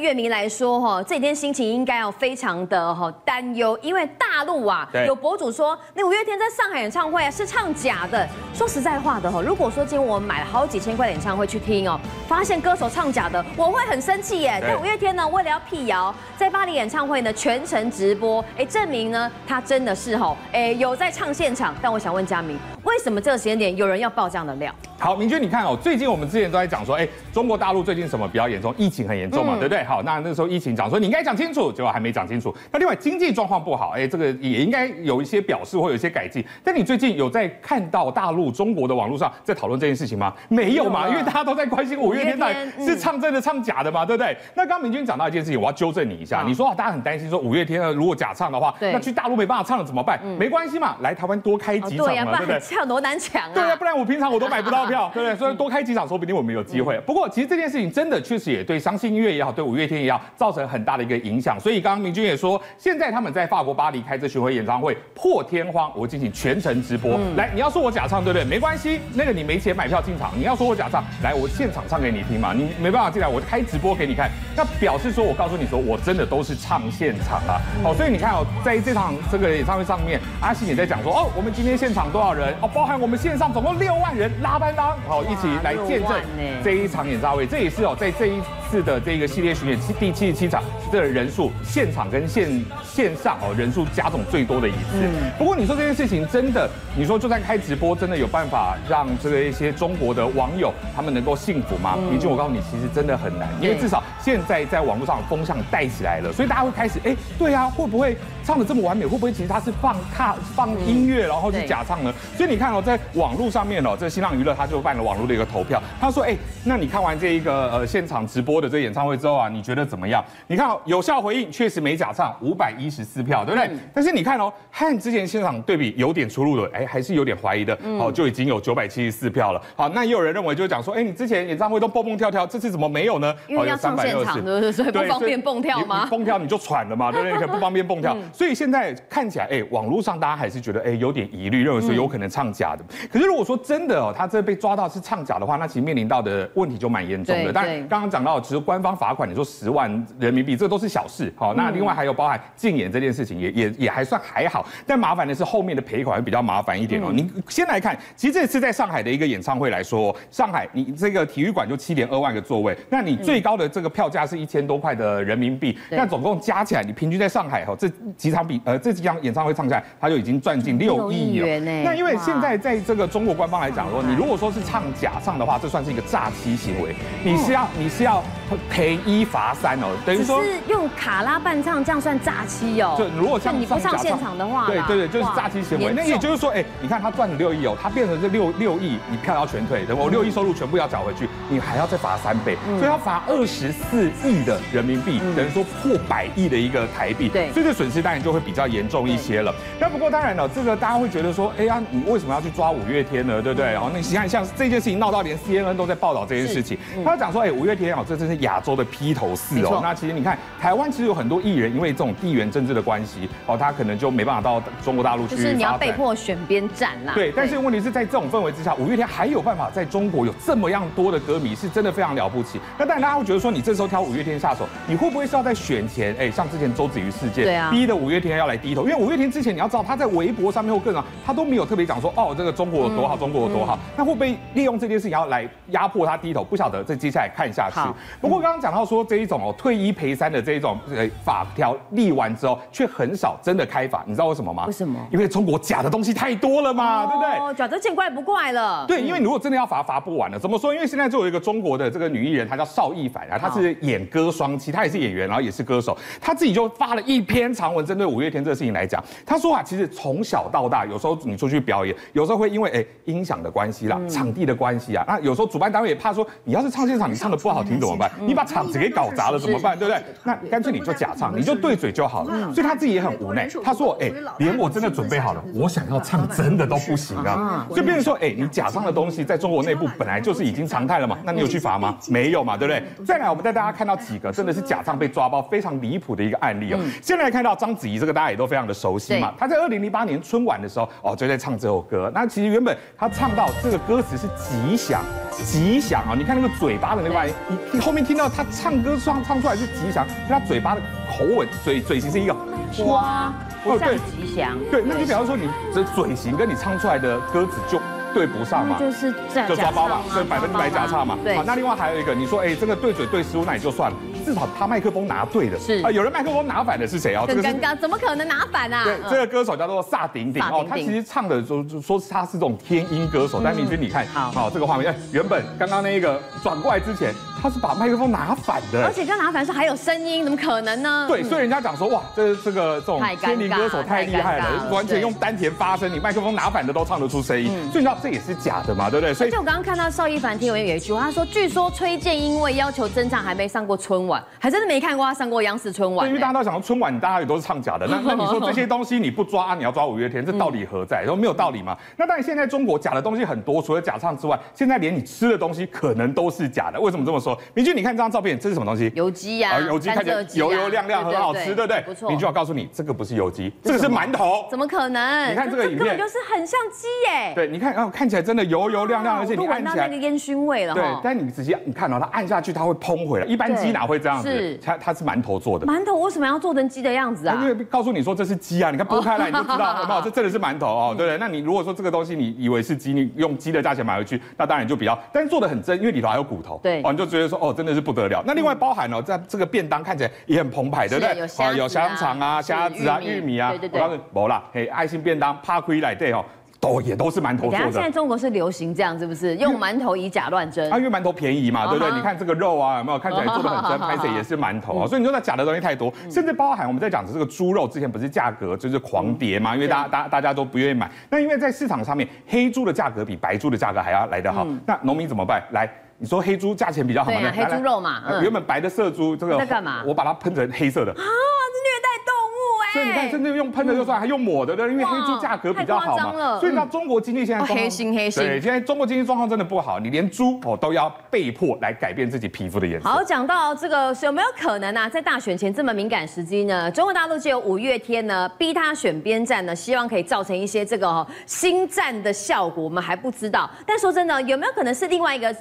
乐迷来说，哈，这几天心情应该要非常的哈担忧，因为大陆啊，有博主说，那五月天在上海演唱会啊是唱假的。说实在话的哈，如果说今天我们买了好几千块演唱会去听哦，发现歌手唱假的，我会很生气耶。但五月天呢，为了要辟谣，在巴黎演唱会呢全程直播，哎，证明呢他真的是哈，哎有在唱现场。但我想问嘉明，为什么这个时间点有人要爆这样的料？好，明君你看哦，最近我们之前都在讲说，哎，中国大陆最近什么比较严重？疫情很严重嘛，对不对？好，那那时候疫情讲说你应该讲清楚，结果还没讲清楚。那另外经济状况不好，哎，这个也应该有一些表示或有一些改进。但你最近有在看到大陆中国的网络上在讨论这件事情吗？没有嘛，因为大家都在关心五月天到底是唱真的唱假的嘛，对不对？那刚刚明君讲到一件事情，我要纠正你一下，你说啊，大家很担心说五月天如果假唱的话，那去大陆没办法唱了怎么办？没关系嘛，来台湾多开几场嘛，对不对？抢多难抢啊！对啊，不然我平常我都买不到票，对不对？所以多开几场，说不定我们有机会。不过其实这件事情真的确实也对伤心音乐也好，对五月天也好，造成很大的一个影响。所以刚刚明君也说，现在他们在法国巴黎开这巡回演唱会破天荒，我进行全程直播。来，你要说我假唱，对不对？没关系，那个你没钱买票进场，你要说我假唱，来，我现场唱给你听嘛。你没办法进来，我开直播给你看，那表示说我告诉你说，我真的都是唱现场啊。哦，所以你看哦，在这场这个演唱会上面，阿信也在讲说，哦，我们今天现场多少人？哦，包含我们线上总共六万人拉班当，好，一起来见证这一场演唱会。这也是哦，在这一次的这个系列巡演第七十七场，这个人数现场跟线线上哦人数加总最多的一次。不过你说这件事情真的，你说就算开直播，真的有办法让这个一些中国的网友他们能够幸福吗？毕竟我告诉你，其实真的很难，因为至少现在在网络上风向带起来了，所以大家会开始哎，对啊，会不会唱的这么完美？会不会其实他是放卡放音乐然后是假唱呢？所以你看哦，在网络上面哦，这新浪娱乐他就办了网络的一个投票，他说哎，那你看完这一个呃现场直播的这个演唱会之后啊，你觉得怎么样？你看哦，有效回应确实没假唱，五百一十四票，对不对？但是你看哦，和之前现场对比有点出入的，哎，还是有点怀疑的，哦，就已经有九百七十四票了。好，那也有人认为就是讲说，哎，你之前演唱会都蹦蹦跳跳，这次怎么没有呢？因为要唱现场，对不对？所以不方便蹦跳吗？蹦跳你就喘了嘛，对不对？可不方便蹦跳，所以现在看起来，哎，网络上大家还是觉得，哎，有点疑虑，认为说有可能唱假的。可是如果说真的哦，他这被抓到是唱假的话，那其实面临到的问题就蛮严重的。但刚刚讲到，其实官方罚款，你说十万人民币，这都是小事。好，那另外还有包含禁演这件事情，也也也还算还好。但麻烦的是后面的赔款会比较麻烦一点哦。你先来看，其实这次在上海的一个演唱会来说，上海你这个体育馆就七点二万个座位，那你最高的这个票价是一千多块的人民币，那总共加起来，你平均在上海哈这几场比呃这几场演唱会唱下来，他就已经赚进六亿元。那因为现在在这个中国官方来讲说，你如果说是唱假唱的话，这算是一个诈欺行为，你是要你是要赔一罚三哦，等于说是用卡拉伴唱，这样算诈欺哦。就如果像你不上现场的话，对对对，就是诈欺行为。那也就是说，哎，你看他赚了六亿哦，他变成这六六亿，你票要全退，等我六亿收入全部要缴回去，你还要再罚三倍，所以要罚二十四亿的人民币，等于说破百亿的一个台币。对，所以这损失当然就会比较严重一些了。那不过当然了，这个大家会觉得说，哎呀，你为什么要去抓五月天呢？对不对？然后那你看，像这件事情闹到连 CNN 都在报道这件事情，他讲说，哎，五月天哦，这真是亚洲的披头士哦。那其实你看，台湾其实有很多艺人，因为这种地缘政治的关系，哦，他可能就没办法到中国大陆去。就是你要被迫选边站啦。对，但是问题是在这种氛围之下，五月天还有办法在中国有这么样多的歌迷，是真的非常了不起。那当然大家会觉得说，你这时候挑五月天下手，你会不会是要在选前，哎，像之前周子瑜事件，对啊，逼的五月天要来低头？因为五月天之前你要知道，他在微博上面或各种，他都没有特别讲说，哦，这个中国有多好，中国有多好。那会不会利用这件事情要来压迫他低头？不晓得，这接下来看下去。不过刚刚讲到说这一种哦，退一赔三的这一种呃法条立完之后，却很少真的开罚，你知道为什么吗？为什么？因为中国假的东西太多了嘛，对不对？哦，假的见怪不怪了。对，因为你如果真的要罚，罚不完了。怎么说？因为现在就有一个中国的这个女艺人，她叫邵逸凡啊，她是演歌双栖，他也是演员，然后也是歌手。他自己就发了一篇长文，针对五月天这个事情来讲，他说啊，其实从小到大，有时候你出去表演，有时候会因为哎音响的关系啦，场地的关系啊，那有时候主办单位也怕说，你要是唱现场，你唱的不好听怎么办？你把场子给搞砸了怎么办？对不对？那干脆你就假唱，你就对嘴就好了。所以他自己也很无奈。他说：“哎，连我真的准备好了，我想要唱真的都不行啊。”所以变成说：“哎，你假唱的东西在中国内部本来就是已经常态了嘛，那你有去罚吗？没有嘛，对不对？”再来，我们再大家看到几个真的是假唱被抓包非常离谱的一个案例哦。现在来看到章子怡这个大家也都非常的熟悉嘛，她在二零零八年春晚的时候哦就在唱这首歌。那其实原本她唱到这个歌词是吉祥，吉祥啊！你看那个嘴巴的那个玩意，你后面听到她唱歌唱唱出来是吉祥，她嘴巴的口吻嘴嘴型是一个花，哦对，吉祥，对，那就比方说你的嘴型跟你唱出来的歌词就。对不上嘛，就是就抓包嘛，所以百分之百假唱嘛。对，好，那另外还有一个，你说哎，这个对嘴对失误那也就算了，至少他麦克风拿对的。是啊，有人麦克风拿反的是谁啊？很尴尬，怎么可能拿反啊？对，这个歌手叫做萨顶顶哦，他其实唱的说说他是这种天音歌手，但明君你看，好，这个画面，哎原本刚刚那一个转过来之前。他是把麦克风拿反的，而且刚拿反是还有声音，怎么可能呢？对，所以人家讲说，哇，这这个这种天灵歌手太厉害了，完全用丹田发声，你麦克风拿反的都唱得出声音，所以你知道这也是假的嘛，对不对？所以，而且我刚刚看到邵一凡听闻有一句话，他说，据说崔健因为要求真唱，还没上过春晚，还真的没看过他上过央视春晚。因为大家都想说春晚，大家也都是唱假的，那 那你说这些东西你不抓，你要抓五月天，这道理何在？然后没有道理嘛。那当然现在中国假的东西很多，除了假唱之外，现在连你吃的东西可能都是假的。为什么这么说？明俊，你看这张。照片，这是什么东西？油鸡呀，油鸡看起来油油亮亮，很好吃，对不对？不错。明俊，我告诉你，这个不是油鸡，这个是馒头。怎么可能？你看这个影片，就是很像鸡耶。对，你看，哦，看起来真的油油亮亮，而且你按起来那个烟熏味了。对，但你仔细你看哦它按下去，它会膨回来。一般鸡哪会这样子？它它是馒头做的。馒头为什么要做成鸡的样子啊？因为告诉你说这是鸡啊，你看剥开来你就知道，好不好？这真的是馒头哦，对不对？那你如果说这个东西你以为是鸡，你用鸡的价钱买回去，那当然就比较，但是做的很真，因为里头还有骨头。对，哦，你就觉得说，哦，真的是不得了。那另外包含哦。在这个便当看起来也很澎湃，对不对？啊，有香肠啊、虾子啊、玉米啊。对对对。我告诉你，没啦，嘿，爱心便当，怕亏来对哦，都也都是馒头做的。现在中国是流行这样，是不是？用馒头以假乱真。啊，因为馒头便宜嘛，对不对？你看这个肉啊，有没有看起来做的很真？拍摄也是馒头啊，所以你说那假的东西太多，甚至包含我们在讲的这个猪肉，之前不是价格就是狂跌嘛？因为大家大大家都不愿意买。那因为在市场上面，黑猪的价格比白猪的价格还要来得好，那农民怎么办？来。你说黑猪价钱比较好吗？黑猪肉嘛，原本白的色猪，这个在干嘛？我把它喷成黑色的。啊，虐待动物哎所以你看，甚至用喷的就算，还用抹的，对，因为黑猪价格比较好嘛。所以那中国经济现在黑心黑心。对，现在中国经济状况真的不好，你连猪哦都要被迫来改变自己皮肤的颜色。好，讲到这个有没有可能啊，在大选前这么敏感时机呢？中国大陆就有五月天呢逼他选边站呢，希望可以造成一些这个新战的效果，我们还不知道。但说真的，有没有可能是另外一个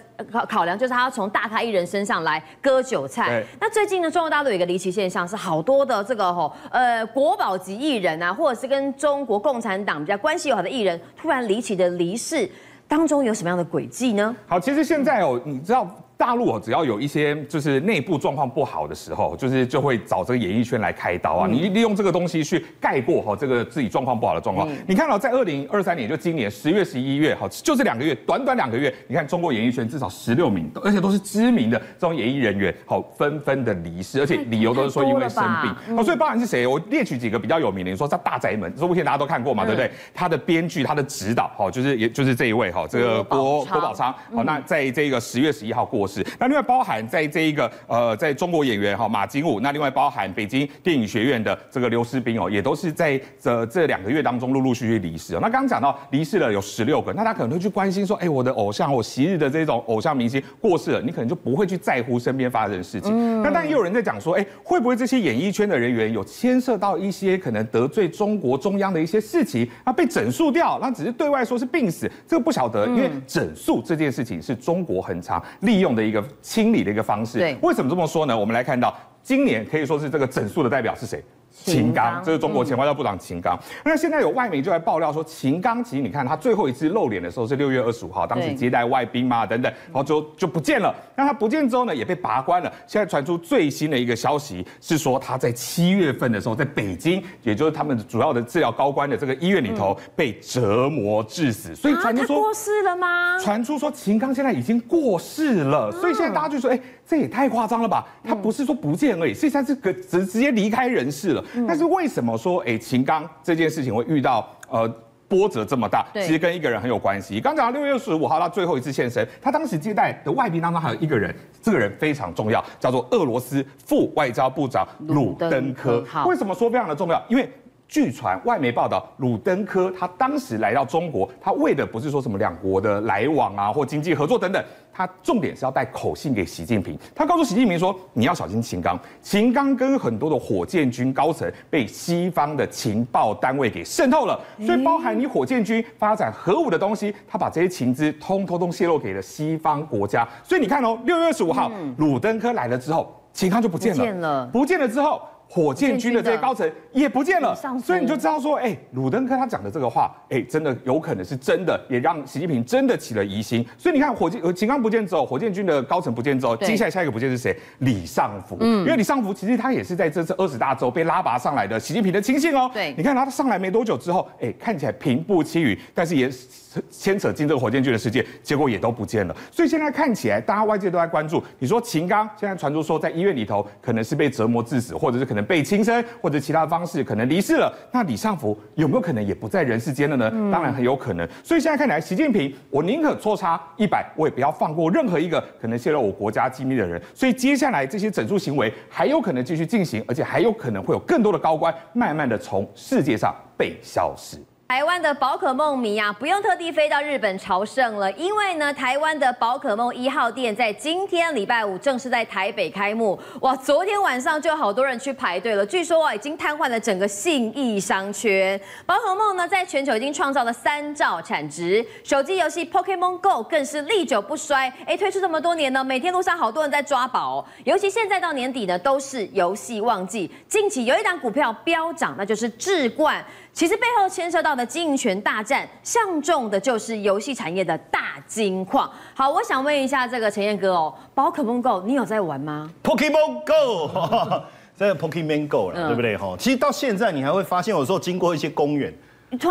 考考量，就是他要从大咖艺人身上来割韭菜？那最近呢，中国大陆有一个离奇现象，是好多的这个吼呃国宝级艺人。人啊，或者是跟中国共产党比较关系友好的艺人，突然离奇的离世，当中有什么样的轨迹呢？好，其实现在哦，你知道。大陆哦，只要有一些就是内部状况不好的时候，就是就会找这个演艺圈来开刀啊。你利用这个东西去盖过哈这个自己状况不好的状况。你看到在二零二三年，就今年十月、十一月，哈，就这两个月，短短两个月，你看中国演艺圈至少十六名，而且都是知名的这种演艺人员，好纷纷的离世，而且理由都是说因为生病。哦，所以包含是谁？我列举几个比较有名的，你说在《大宅门》这部片大家都看过嘛，对不对？他的编剧、他的指导，好，就是也就是这一位哈，这个郭郭宝昌，好，那在这个十月十一号过世。那另外包含。在这一个呃，在中国演员哈马金武，那另外包含北京电影学院的这个刘诗斌哦，也都是在这这两个月当中陆陆续续离世哦。那刚刚讲到离世了有十六个，那他可能会去关心说，哎，我的偶像，我昔日的这种偶像明星过世了，你可能就不会去在乎身边发生的事情。嗯、那但也有人在讲说，哎，会不会这些演艺圈的人员有牵涉到一些可能得罪中国中央的一些事情，那被整肃掉，那只是对外说是病死，这个不晓得，因为整肃这件事情是中国很常利用的一个清理的一个方式，对，为什么这么说呢？我们来看到今年可以说是这个整数的代表是谁？秦刚，这是中国前外交部长秦刚。那现在有外媒就来爆料说，秦刚其实你看他最后一次露脸的时候是六月二十五号，当时接待外宾嘛等等，然后就就不见了。那他不见之后呢，也被拔关了。现在传出最新的一个消息是说，他在七月份的时候在北京，也就是他们主要的治疗高官的这个医院里头被折磨致死。所以传出说过世了吗？传出说秦刚现在已经过世了。所以现在大家就说，哎，这也太夸张了吧？他不是说不见而已，现在是个直直接离开人世了。但是为什么说哎，秦刚这件事情会遇到呃波折这么大？其实跟一个人很有关系。刚讲到六月十五号他最后一次现身，他当时接待的外宾当中还有一个人，这个人非常重要，叫做俄罗斯副外交部长鲁登科。为什么说非常的重要？因为据传外媒报道，鲁登科他当时来到中国，他为的不是说什么两国的来往啊，或经济合作等等，他重点是要带口信给习近平。他告诉习近平说，你要小心秦刚，秦刚跟很多的火箭军高层被西方的情报单位给渗透了，所以包含你火箭军发展核武的东西，他把这些情资通通通泄露给了西方国家。所以你看哦，六月二十五号，鲁登科来了之后，秦刚就不见了，不见了，不见了之后。火箭军的这些高层也不见了，所以你就知道说，哎，鲁登科他讲的这个话，哎，真的有可能是真的，也让习近平真的起了疑心。所以你看，火箭秦刚不见之后，火箭军的高层不见之后，接下来下一个不见是谁？李尚福。嗯，因为李尚福其实他也是在这次二十大之后被拉拔上来的习近平的亲信哦。对，你看他上来没多久之后，哎，看起来平步青云，但是也牵扯进这个火箭军的世界，结果也都不见了。所以现在看起来，大家外界都在关注，你说秦刚现在传出说在医院里头可能是被折磨致死，或者是可能。被轻生或者其他方式可能离世了，那李尚福有没有可能也不在人世间了呢？嗯、当然很有可能。所以现在看来，习近平，我宁可错杀一百，我也不要放过任何一个可能泄露我国家机密的人。所以接下来这些整肃行为还有可能继续进行，而且还有可能会有更多的高官慢慢的从世界上被消失。台湾的宝可梦迷啊，不用特地飞到日本朝圣了，因为呢，台湾的宝可梦一号店在今天礼拜五正式在台北开幕。哇，昨天晚上就有好多人去排队了，据说啊，已经瘫痪了整个信义商圈。宝可梦呢，在全球已经创造了三兆产值，手机游戏 Pokemon Go 更是历久不衰。哎，推出这么多年呢，每天路上好多人在抓宝，尤其现在到年底呢，都是游戏旺季。近期有一档股票飙涨，那就是智冠。其实背后牵涉到的经营权大战，相中的就是游戏产业的大金矿。好，我想问一下这个陈彦哥哦，宝可梦 Go 你有在玩吗？Pokemon Go，这个 Pokemon Go 了，嗯、对不对哈？其实到现在你还会发现，有时候经过一些公园，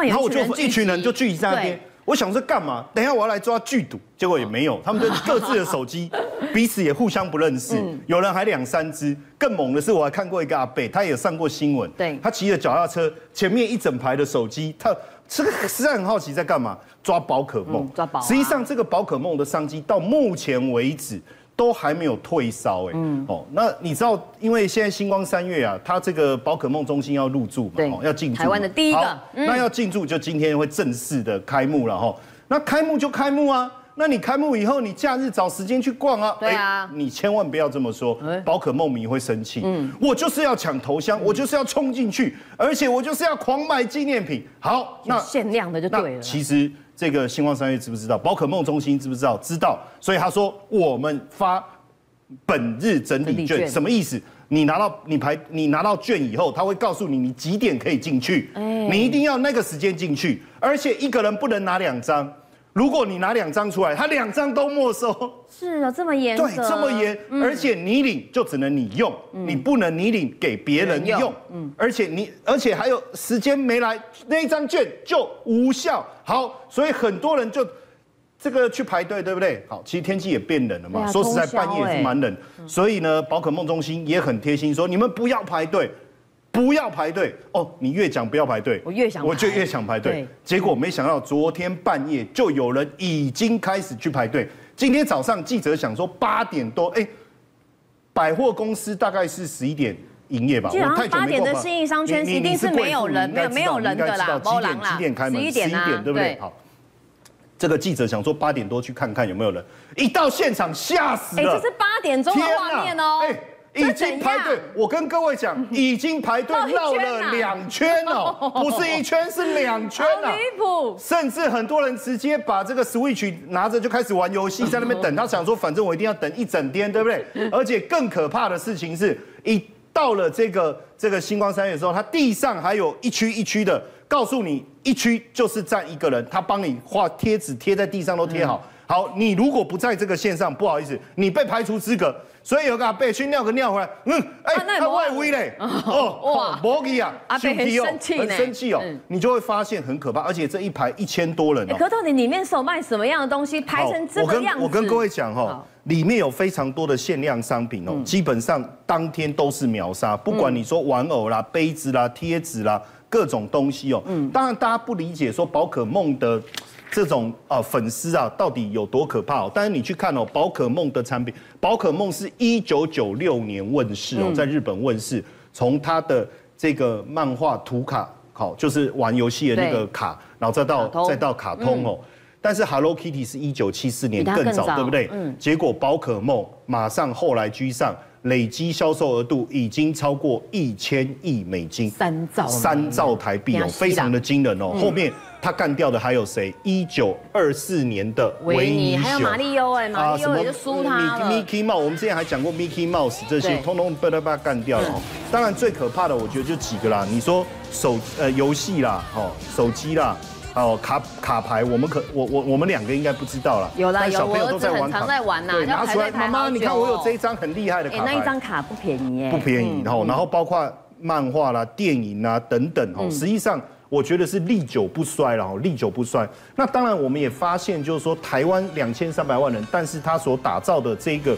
然后我就一群人就聚集在那边。我想说干嘛？等一下我要来抓剧毒，结果也没有，他们就各自的手机，彼此也互相不认识，有人还两三只。更猛的是，我还看过一个阿贝，他也上过新闻，对，他骑着脚踏车，前面一整排的手机，他这个实在很好奇在干嘛？抓宝可梦，抓宝。实际上这个宝可梦的商机到目前为止。都还没有退烧哎，嗯，哦，那你知道，因为现在星光三月啊，它这个宝可梦中心要入驻嘛，哦，要进驻，台湾的第一个，那要进驻就今天会正式的开幕了哈，那开幕就开幕啊，那你开幕以后，你假日找时间去逛啊，对啊，你千万不要这么说，宝可梦迷会生气，嗯，我就是要抢头香，我就是要冲进去，而且我就是要狂买纪念品，好，那限量的就对了，其实。这个星光三月知不知道？宝可梦中心知不知道？知道，所以他说我们发本日整理券，什么意思？你拿到你排你拿到券以后，他会告诉你你几点可以进去，你一定要那个时间进去，而且一个人不能拿两张。如果你拿两张出来，他两张都没收。是啊，这么严。对，这么严，嗯、而且你领就只能你用，嗯、你不能你领给别人用。嗯，而且你，而且还有时间没来，那一张券就无效。好，所以很多人就这个去排队，对不对？好，其实天气也变冷了嘛。啊、说实在，半夜也是蛮冷，欸、所以呢，宝可梦中心也很贴心，说你们不要排队。不要排队哦！你越讲不要排队，我越想，我就越想排队。结果没想到昨天半夜就有人已经开始去排队。今天早上记者想说八点多，哎，百货公司大概是十一点营业吧？我太八点的信义商圈一定是没有人，没有没有人的啦。几点几点开门？十一点对不对？好，这个记者想说八点多去看看有没有人，一到现场吓死了。哎，这是八点钟的画面哦。已经排队，我跟各位讲，已经排队绕了两圈哦，不是一圈，是两圈啊！离谱！甚至很多人直接把这个 Switch 拿着就开始玩游戏，在那边等。他想说，反正我一定要等一整天，对不对？而且更可怕的事情是，一到了这个这个星光三月的时候，他地上还有一区一区的，告诉你一区就是站一个人，他帮你画贴纸贴在地上都贴好。好，你如果不在这个线上，不好意思，你被排除资格。所以有个阿伯去尿个尿回来，嗯，哎，他外威嘞，哦，哇，摩吉啊，阿伯很生气，很生气哦，你就会发现很可怕，而且这一排一千多人哦。可到底里面售卖什么样的东西，排成这个样子？我跟我跟各位讲哈，里面有非常多的限量商品哦，基本上当天都是秒杀，不管你说玩偶啦、杯子啦、贴纸啦，各种东西哦。嗯，当然大家不理解说宝可梦的。这种啊粉丝啊到底有多可怕哦？但是你去看哦，宝可梦的产品，宝可梦是一九九六年问世哦，在日本问世，从它的这个漫画图卡好，就是玩游戏的那个卡，然后再到再到卡通哦。但是 Hello Kitty 是一九七四年更早，对不对？嗯。结果宝可梦马上后来居上，累积销售额度已经超过一千亿美金，三兆三兆台币哦，非常的惊人哦。后面他干掉的还有谁？一九二四年的维尼熊，还有马里欧哎，马里欧也就输他了。Mickey Mouse，我们之前还讲过 Mickey Mouse 这些，通通被他把他干掉了。当然最可怕的，我觉得就几个啦。你说手呃游戏啦，哦手机啦。哦，卡卡牌，我们可我我我们两个应该不知道了。有啦，有，我儿子很常在玩呐。拿出来，妈妈，你看我有这一张很厉害的卡牌。那一张卡不便宜耶。不便宜，然后然后包括漫画啦、电影啊等等哦，实际上我觉得是历久不衰了哦，历久不衰。那当然我们也发现，就是说台湾两千三百万人，但是他所打造的这个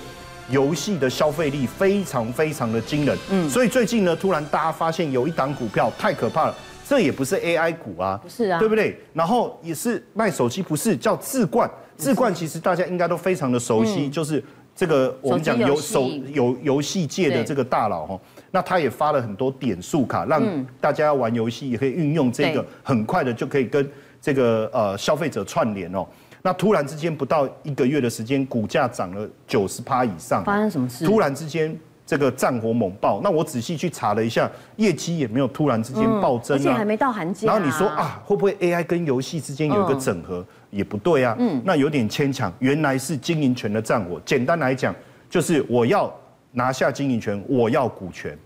游戏的消费力非常非常的惊人。嗯，所以最近呢，突然大家发现有一档股票太可怕了。这也不是 AI 股啊，不是啊，对不对？然后也是卖手机，不是叫智冠，智冠其实大家应该都非常的熟悉，就是这个我们讲游手游游戏界的这个大佬哈。那他也发了很多点数卡，让大家要玩游戏也可以运用这个，很快的就可以跟这个呃消费者串联哦。那突然之间不到一个月的时间，股价涨了九十趴以上，发生什么事？突然之间。这个战火猛爆，那我仔细去查了一下，业绩也没有突然之间暴增啊，而且还没到寒假。然后你说啊，会不会 AI 跟游戏之间有一个整合？也不对啊，嗯，那有点牵强。原来是经营权的战火。简单来讲，就是我要拿下经营权，我要股权，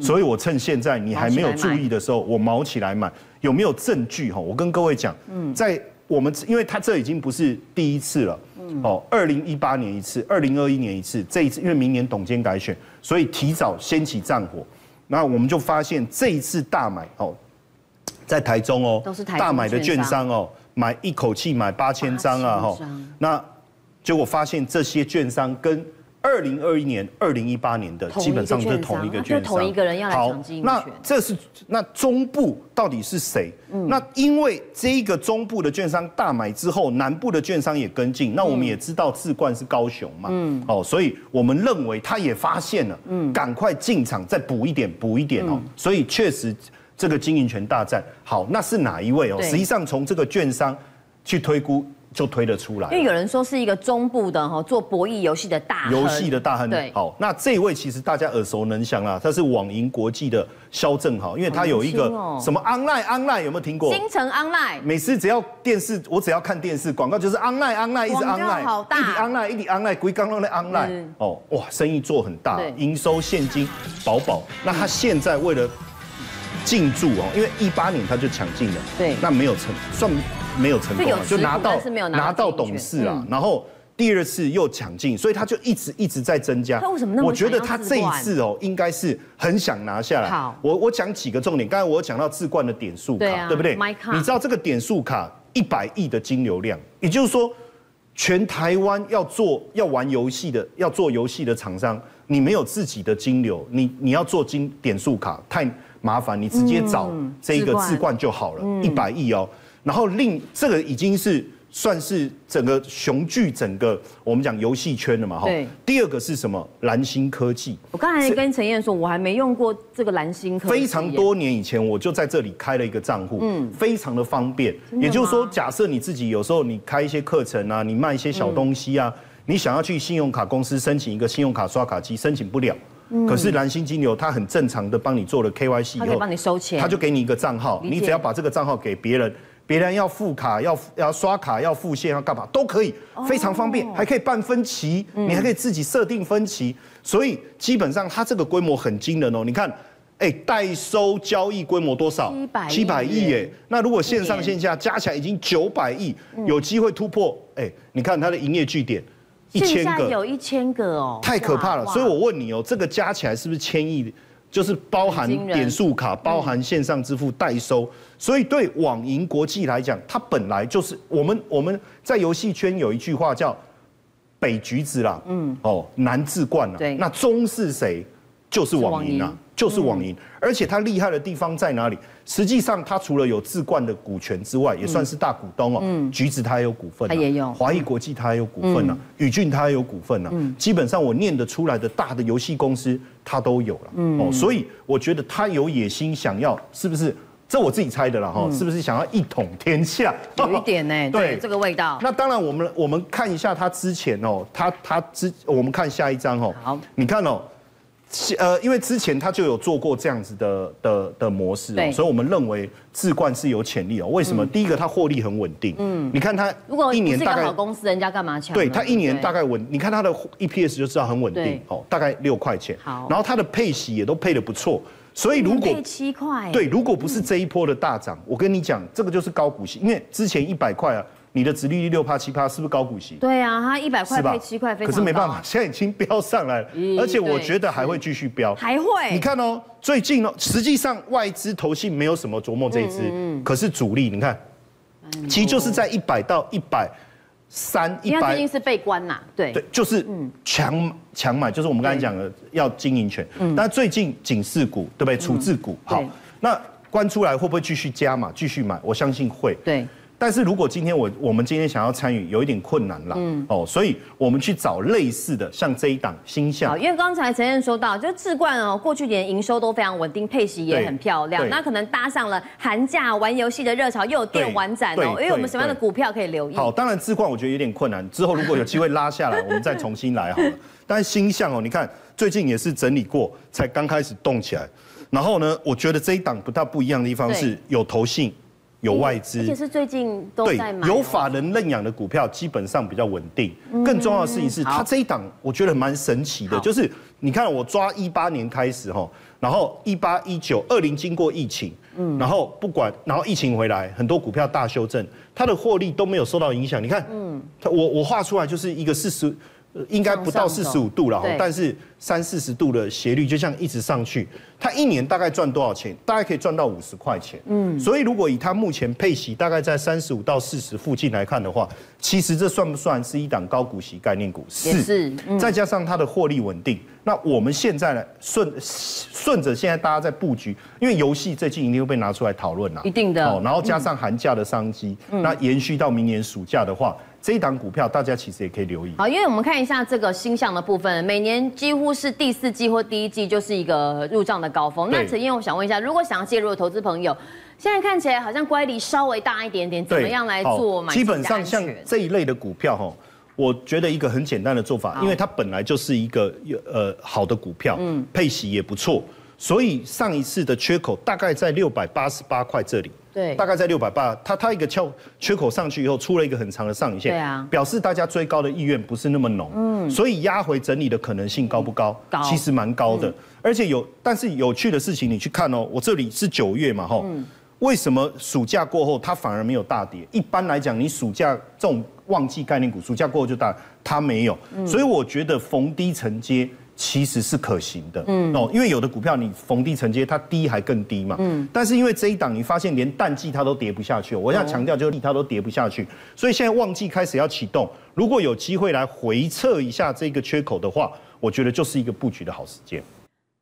所以我趁现在你还没有注意的时候，我毛起来买。有没有证据？哈，我跟各位讲，在我们，因为它这已经不是第一次了。哦，二零一八年一次，二零二一年一次，这一次因为明年董监改选，所以提早掀起战火。那我们就发现这一次大买哦，在台中哦，都是台大买的券商哦，买一口气买八千张啊哈。那结果发现这些券商跟。二零二一年、二零一八年的基本上是同一个券商，同一个人要来抢经营权。那这是那中部到底是谁？嗯、那因为这一个中部的券商大买之后，南部的券商也跟进。那我们也知道智冠是高雄嘛，嗯，哦，所以我们认为他也发现了，嗯，赶快进场再补一点，补一点哦。所以确实这个经营权大战，好，那是哪一位哦？实际上从这个券商去推估。就推得出来，因为有人说是一个中部的哈做博弈游戏的大游戏的大亨。对，好，那这一位其实大家耳熟能详啦，他是网银国际的萧正豪，因为他有一个什么 online online 有没有听过？新城 online，每次只要电视，我只要看电视广告就是 online online 一直 online，好大，一直 online 一直 online，归刚刚的 online，哦哇，生意做很大，营收现金饱饱。那他现在为了进驻哦，因为一八年他就抢进了，对，那没有成算。没有成功，就拿到拿到董事啊，然后第二次又抢进，所以他就一直一直在增加。他为什么那么？我觉得他这一次哦，应该是很想拿下来。好，我我讲几个重点。刚才我讲到置冠的点数卡，对不对？你知道这个点数卡一百亿的金流量，也就是说，全台湾要做要玩游戏的要做游戏的厂商，你没有自己的金流，你你要做金点数卡太麻烦，你直接找这个置冠就好了，一百亿哦。然后另这个已经是算是整个雄踞整个我们讲游戏圈了嘛哈。对。第二个是什么？蓝星科技。我刚才跟陈燕说，我还没用过这个蓝星科技。非常多年以前我就在这里开了一个账户，嗯，非常的方便。也就是说，假设你自己有时候你开一些课程啊，你卖一些小东西啊，你想要去信用卡公司申请一个信用卡刷卡机，申请不了。可是蓝星金牛它很正常的帮你做了 KYC 以后，帮你收钱，他就给你一个账号，你只要把这个账号给别人。别人要付卡，要要刷卡，要付现，要干嘛都可以，非常方便，还可以办分期，你还可以自己设定分期，所以基本上它这个规模很惊人哦。你看，哎，代收交易规模多少？七百七百亿耶。那如果线上线下加起来已经九百亿，有机会突破。哎，你看它的营业据点，一千个，有一千个哦，太可怕了。所以我问你哦，这个加起来是不是千亿？就是包含点数卡，包含线上支付代收，所以对网银国际来讲，它本来就是我们我们在游戏圈有一句话叫北橘子啦，嗯，哦，南智冠啦，对，那中是谁？就是网银啊，就是网银，而且它厉害的地方在哪里？实际上，它除了有智冠的股权之外，也算是大股东哦。嗯，橘子它也有股份，它也有华谊国际，它也有股份呢。宇俊它也有股份呢。嗯，基本上我念得出来的大的游戏公司，它都有了。嗯，哦，所以我觉得它有野心，想要是不是这我自己猜的了哈，是不是想要一统天下？有一点呢，对这个味道。那当然，我们我们看一下他之前哦，他他之我们看下一张哦，好，你看哦。呃，因为之前他就有做过这样子的的的模式，所以我们认为智冠是有潜力哦。为什么？第一个，它获利很稳定。嗯，你看它如果一年大概好公司，人家干嘛抢？对，它一年大概稳，你看它的 EPS 就知道很稳定哦，大概六块钱。好，然后它的配息也都配的不错，所以如果配七块，对，如果不是这一波的大涨，我跟你讲，这个就是高股息，因为之前一百块啊。你的殖利率六趴七趴，是不是高股息？对啊，它一百块配七块。可是没办法，现在已经飙上来了，而且我觉得还会继续飙。还会？你看哦，最近哦，实际上外资投信没有什么琢磨这一支，可是主力你看，其实就是在一百到一百三一百。因为最近是被关呐，对对，就是强强买，就是我们刚才讲的要经营权。但最近警示股对不对？处置股好，那关出来会不会继续加码？继续买？我相信会。对。但是如果今天我我们今天想要参与，有一点困难了，嗯，哦，所以我们去找类似的，像这一档星象。好，因为刚才陈燕说到，就智冠哦，过去年营收都非常稳定，配息也很漂亮，那可能搭上了寒假玩游戏的热潮，又有电玩展哦，因为我们什么样的股票可以留意？好，当然智冠我觉得有点困难，之后如果有机会拉下来，我们再重新来好了。但是星象哦，你看最近也是整理过，才刚开始动起来。然后呢，我觉得这一档不大不一样的地方是有投信。有外资，而且是最近都在买。有法人认养的股票基本上比较稳定。更重要的事情是，它这一档我觉得蛮神奇的，就是你看我抓一八年开始哈，然后一八一九二零经过疫情，嗯，然后不管然后疫情回来，很多股票大修正，它的获利都没有受到影响。你看，嗯，我我画出来就是一个四十。应该不到四十五度了哈，但是三四十度的斜率就像一直上去，它一年大概赚多少钱？大概可以赚到五十块钱。嗯，所以如果以它目前配息大概在三十五到四十附近来看的话，其实这算不算是一档高股息概念股？是，再加上它的获利稳定，那我们现在呢顺顺着现在大家在布局，因为游戏最近一定会被拿出来讨论啦，一定的。哦然后加上寒假的商机，那延续到明年暑假的话。这一档股票，大家其实也可以留意。好，因为我们看一下这个星象的部分，每年几乎是第四季或第一季就是一个入账的高峰。那陈燕，我想问一下，如果想要介入的投资朋友，现在看起来好像乖离稍微大一点点，怎么样来做买？基本上像这一类的股票，哈，我觉得一个很简单的做法，因为它本来就是一个呃好的股票，嗯，配息也不错，所以上一次的缺口大概在六百八十八块这里。对，大概在六百八，它它一个翘缺口上去以后，出了一个很长的上影线，对啊，表示大家追高的意愿不是那么浓，嗯，所以压回整理的可能性高不高？高，其实蛮高的，而且有，但是有趣的事情，你去看哦，我这里是九月嘛，吼，为什么暑假过后它反而没有大跌？一般来讲，你暑假这种旺季概念股，暑假过后就大，它没有，所以我觉得逢低承接。其实是可行的，嗯。哦，因为有的股票你逢低承接，它低还更低嘛，嗯，但是因为这一档你发现连淡季它都跌不下去，我要强调就是它都跌不下去，所以现在旺季开始要启动，如果有机会来回测一下这个缺口的话，我觉得就是一个布局的好时间。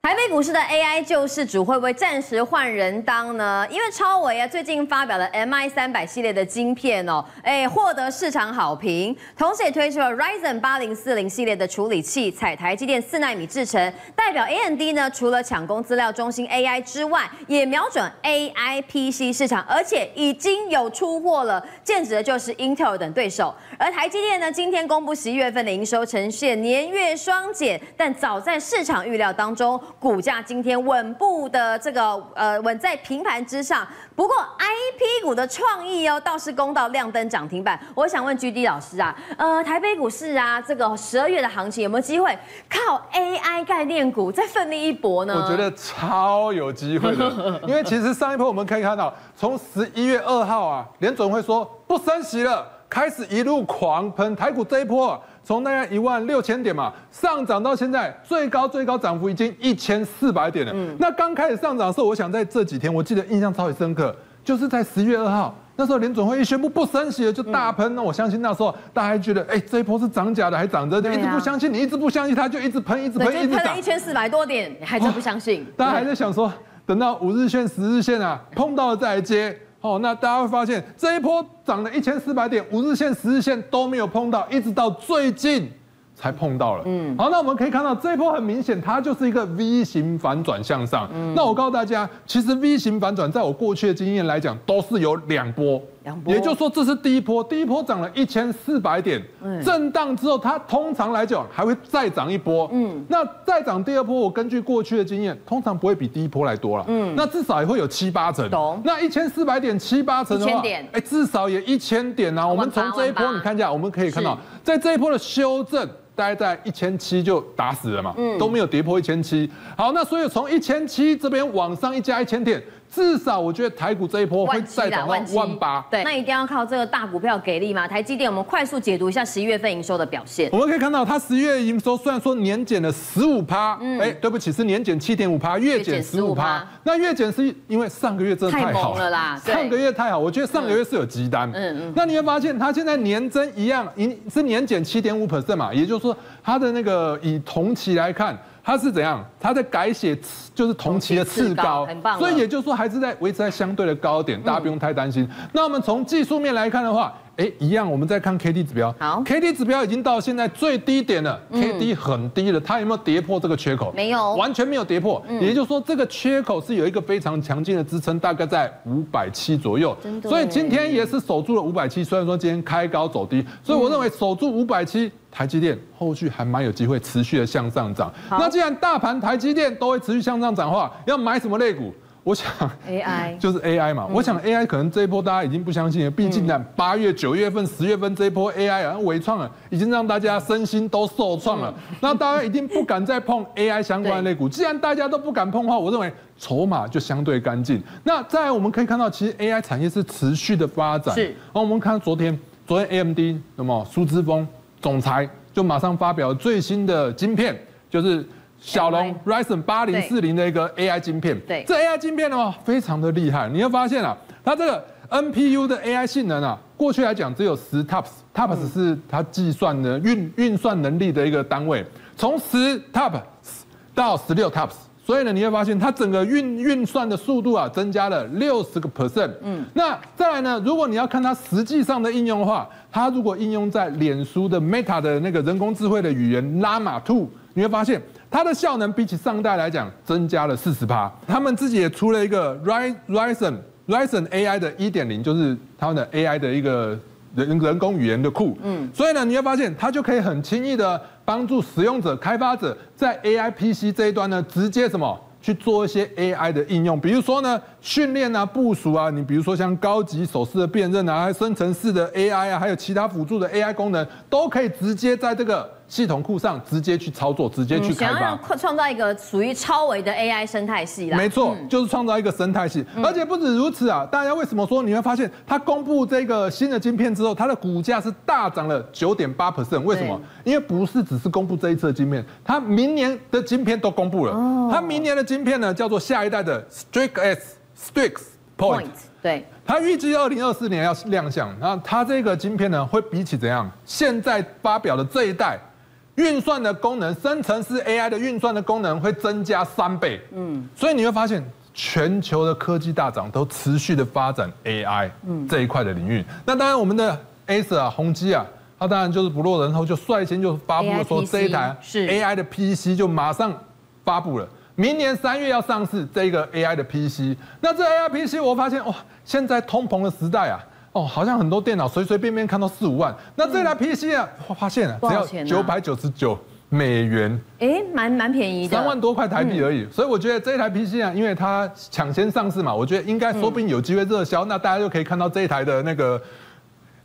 台北股市的 AI 救世主会不会暂时换人当呢？因为超微啊，最近发表了 MI 三百系列的晶片哦，哎，获得市场好评，同时也推出了 Ryzen 八零四零系列的处理器，采台积电四奈米制程，代表 AMD 呢，除了抢攻资料中心 AI 之外，也瞄准 AI PC 市场，而且已经有出货了，剑指的就是 Intel 等对手。而台积电呢，今天公布十一月份的营收呈现年月双减，但早在市场预料当中。股价今天稳步的这个呃稳在平盘之上，不过 IP 股的创意哦倒是攻到亮灯涨停板。我想问 GD 老师啊，呃台北股市啊这个十二月的行情有没有机会靠 AI 概念股再奋力一搏呢？我觉得超有机会的，因为其实上一波我们可以看到，从十一月二号啊，联总会说不升息了，开始一路狂喷台股这一波。从大概一万六千点嘛，上涨到现在最高最高涨幅已经一千四百点了。嗯，那刚开始上涨的时候，我想在这几天，我记得印象超级深刻，就是在十月二号那时候，联准会一宣布不升息了，就大喷。那我相信那时候大家还觉得，哎，这一波是涨假的，还涨着，一直不相信，你一直不相信，它就一直喷，一直喷，一直涨，一千四百多点，你还真不相信？大家还在想说，等到五日线、十日线啊碰到了再来接。哦，那大家会发现这一波涨了一千四百点，五日线、十日线都没有碰到，一直到最近才碰到了。嗯，好，那我们可以看到这一波很明显，它就是一个 V 型反转向上。嗯，那我告诉大家，其实 V 型反转在我过去的经验来讲，都是有两波。也就是说，这是第一波，第一波涨了一千四百点，震荡之后，它通常来讲还会再涨一波。嗯，那再涨第二波，我根据过去的经验，通常不会比第一波来多了。嗯，那至少也会有七八成。懂。那一千四百点七八成的话，哎，至少也一千点啊。我们从这一波你看一下，我们可以看到，在这一波的修正，大概在一千七就打死了嘛，嗯，都没有跌破一千七。好，那所以从一千七这边往上一加一千点。至少我觉得台股这一波会再涨到万八，对，那一定要靠这个大股票给力嘛。台积电，我们快速解读一下十一月份营收的表现。我们可以看到，它十一月营收虽然说年减了十五趴，哎，对不起，是年减七点五趴，月减十五趴。那月减是因为上个月真的太好了啦，上个月太好，我觉得上个月是有急单。嗯嗯。那你会发现，它现在年增一样，是年减七点五 percent 嘛，也就是说，它的那个以同期来看。它是怎样？它在改写就是同期的次高，很棒。所以也就是说，还是在维持在相对的高点，大家不用太担心。那我们从技术面来看的话。哎，一样，我们再看 K D 指标。好，K D 指标已经到现在最低点了，K D 很低了，它有没有跌破这个缺口？没有，完全没有跌破。也就是说，这个缺口是有一个非常强劲的支撑，大概在五百七左右。所以今天也是守住了五百七，虽然说今天开高走低，所以我认为守住五百七，台积电后续还蛮有机会持续的向上涨。那既然大盘台积电都会持续向上涨的话，要买什么类股？我想 AI 就是 AI 嘛，我想 AI 可能这一波大家已经不相信了，毕竟呢八月、九月份、十月份这一波 AI 啊，微创啊，已经让大家身心都受创了。那大家一定不敢再碰 AI 相关的类股。既然大家都不敢碰的话，我认为筹码就相对干净。那再来我们可以看到，其实 AI 产业是持续的发展。是。然后我们看昨天，昨天 AMD 那么苏之峰总裁就马上发表最新的晶片，就是。骁龙 Ryzen 八零四零的一个 AI 晶片，对，这 AI 晶片的话非常的厉害。你会发现啊，它这个 NPU 的 AI 性能啊，过去来讲只有十 TOPS，TOPS 是它计算的运运算能力的一个单位，从十 TOPS 到十六 TOPS，所以呢，你会发现它整个运运算的速度啊，增加了六十个 percent。嗯，那再来呢，如果你要看它实际上的应用的话，它如果应用在脸书的 Meta 的那个人工智慧的语言 Llama Two，你会发现。它的效能比起上代来讲增加了四十趴，他们自己也出了一个 Ryzen Ryzen AI 的一点零，就是他们的 AI 的一个人人工语言的库。嗯，所以呢，你会发现它就可以很轻易的帮助使用者、开发者在 AI PC 这一端呢，直接什么去做一些 AI 的应用，比如说呢，训练啊、部署啊，你比如说像高级手势的辨认啊，还有生成式的 AI 啊，还有其他辅助的 AI 功能，都可以直接在这个。系统库上直接去操作，直接去开发，想要创造一个属于超维的 AI 生态系啦。没错，就是创造一个生态系，而且不止如此啊！大家为什么说你会发现它公布这个新的晶片之后，它的股价是大涨了九点八 percent？为什么？因为不是只是公布这一次的晶片，它明年的晶片都公布了。它明年的晶片呢，叫做下一代的 Strix S Strix Point。对，它预计二零二四年要亮相。然后它这个晶片呢，会比起怎样现在发表的这一代。运算的功能，生成式 AI 的运算的功能会增加三倍。嗯，所以你会发现，全球的科技大厂都持续的发展 AI 这一块的领域。那当然，我们的 Acer 啊，宏基啊，它当然就是不落人后，就率先就发布了说这一台是 AI 的 PC 就马上发布了，明年三月要上市这个 AI 的 PC。那这 AI PC 我发现哇，现在通膨的时代啊。哦，好像很多电脑随随便便看到四五万，那这台 PC 啊，发现了只要九百九十九美元，哎，蛮蛮便宜的，三万多块台币而已。所以我觉得这一台 PC 啊，因为它抢先上市嘛，我觉得应该说不定有机会热销，那大家就可以看到这一台的那个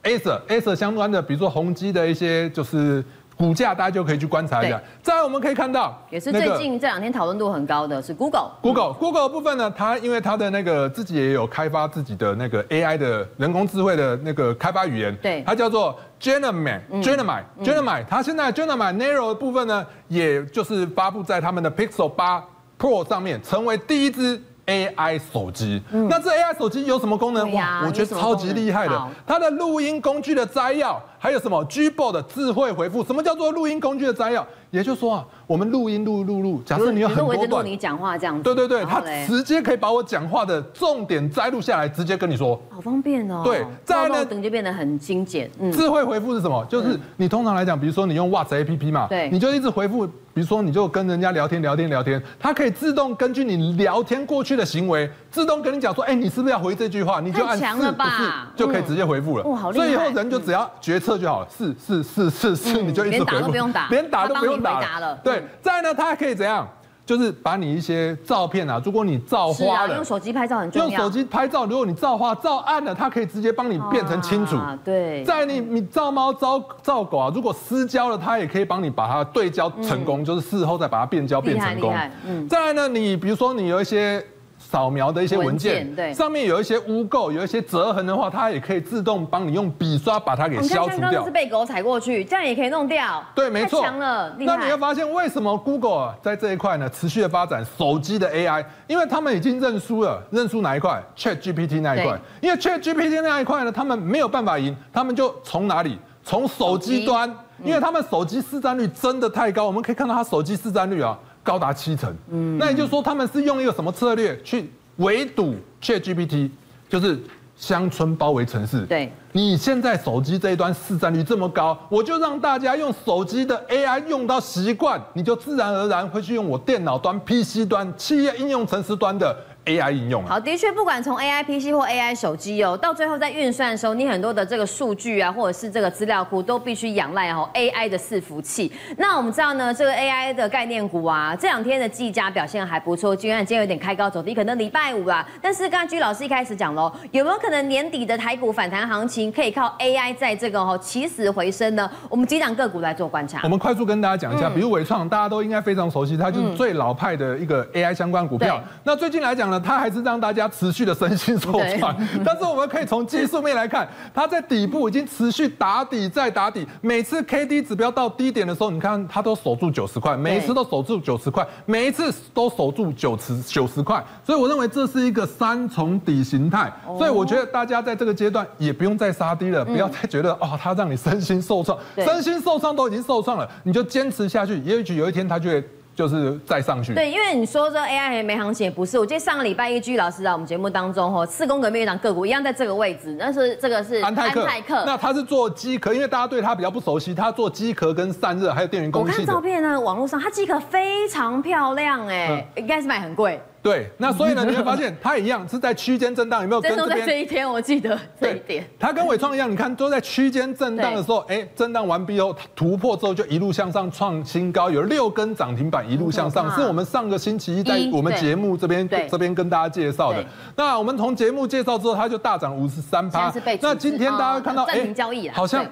Acer Acer 相关的，比如说宏基的一些就是。股价大家就可以去观察一下。再来我们可以看到，也是最近这两天讨论度很高的是 Google。Google Google 的部分呢，它因为它的那个自己也有开发自己的那个 AI 的人工智慧的那个开发语言，对，它叫做 Gemini Gemini Gemini。它现在 Gemini Narrow 的部分呢，也就是发布在他们的 Pixel 八 Pro 上面，成为第一支 AI 手机。嗯、那这 AI 手机有什么功能？啊、哇，我觉得超级厉害的，它的录音工具的摘要。还有什么 Gboard 的智慧回复？什么叫做录音工具的摘要？也就是说啊，我们录音录录录，假设你有很多段，你讲话这样子，对对对，他直接可以把我讲话的重点摘录下来，直接跟你说，好方便哦。对，再来呢，等就变得很精简。嗯，智慧回复是什么？就是你通常来讲，比如说你用 WhatsApp APP 嘛，对，你就一直回复，比如说你就跟人家聊天聊天聊天，它可以自动根据你聊天过去的行为，自动跟你讲说，哎，你是不是要回这句话？你就按是不是就可以直接回复了。哇，好厉害！所以以后人就只要决策就好了，是。是是是是，你就一直打都不用打，连打都不用打了。对，再呢，它还可以怎样？就是把你一些照片啊，如果你照花了，用手机拍照很重要。用手机拍照，如果你照花照暗了，它可以直接帮你变成清楚。对。在你你照猫照照狗啊，如果失焦了，它也可以帮你把它对焦成功，就是事后再把它变焦变成功。嗯。再来呢，你比如说你有一些。扫描的一些文件，对，上面有一些污垢，有一些折痕的话，它也可以自动帮你用笔刷把它给消除掉。是被狗踩过去，这样也可以弄掉。对，没错。那你会发现为什么 Google 在这一块呢持续的发展手机的 AI？因为他们已经认输了，认输哪一块？ChatGPT 那一块。因为 ChatGPT 那一块呢，他们没有办法赢，他们就从哪里？从手机端，因为他们手机市占率真的太高，我们可以看到它手机市占率啊。高达七成，嗯，那也就是说，他们是用一个什么策略去围堵 ChatGPT，就是乡村包围城市。对，你现在手机这一端市占率这么高，我就让大家用手机的 AI 用到习惯，你就自然而然会去用我电脑端、PC 端、企业应用程式端的。AI 应用好，的确，不管从 AI PC 或 AI 手机哦，到最后在运算的时候，你很多的这个数据啊，或者是这个资料库，都必须仰赖哦 AI 的伺服器。那我们知道呢，这个 AI 的概念股啊，这两天的技嘉表现还不错，居然今天有点开高走低，可能礼拜五啦。但是刚刚居老师一开始讲喽，有没有可能年底的台股反弹行情可以靠 AI 在这个哦起死回生呢？我们几档个股来做观察。我们快速跟大家讲一下，比如伟创，大家都应该非常熟悉，它就是最老派的一个 AI 相关股票。那最近来讲呢，它还是让大家持续的身心受创，但是我们可以从技术面来看，它在底部已经持续打底再打底，每次 K D 指标到低点的时候，你看它都守住九十块，每一次都守住九十块，每一次都守住九十九十块，所以我认为这是一个三重底形态，所以我觉得大家在这个阶段也不用再杀低了，不要再觉得哦，它让你身心受创，身心受创都已经受创了，你就坚持下去，也许有一天它就会。就是再上去。对，因为你说这 AI 还没行情，也不是。我记得上个礼拜一居老师在我们节目当中，吼，四宫格面一档个股一样在这个位置，但是这个是安泰克。安泰克。那他是做机壳，因为大家对他比较不熟悉，他做机壳跟散热还有电源供应。我看照片呢，网络上他机壳非常漂亮，哎，应该是卖很贵。对，那所以呢，你会发现它一样是在区间震荡，有没有跟这边？这一天我记得这一点，它跟伟创一样，你看都在区间震荡的时候，哎，震荡完毕后突破之后就一路向上创新高，有六根涨停板一路向上，是我们上个星期一在我们节目这边这边跟大家介绍的。那我们从节目介绍之后，它就大涨五十三趴。那今天大家看到哎，好像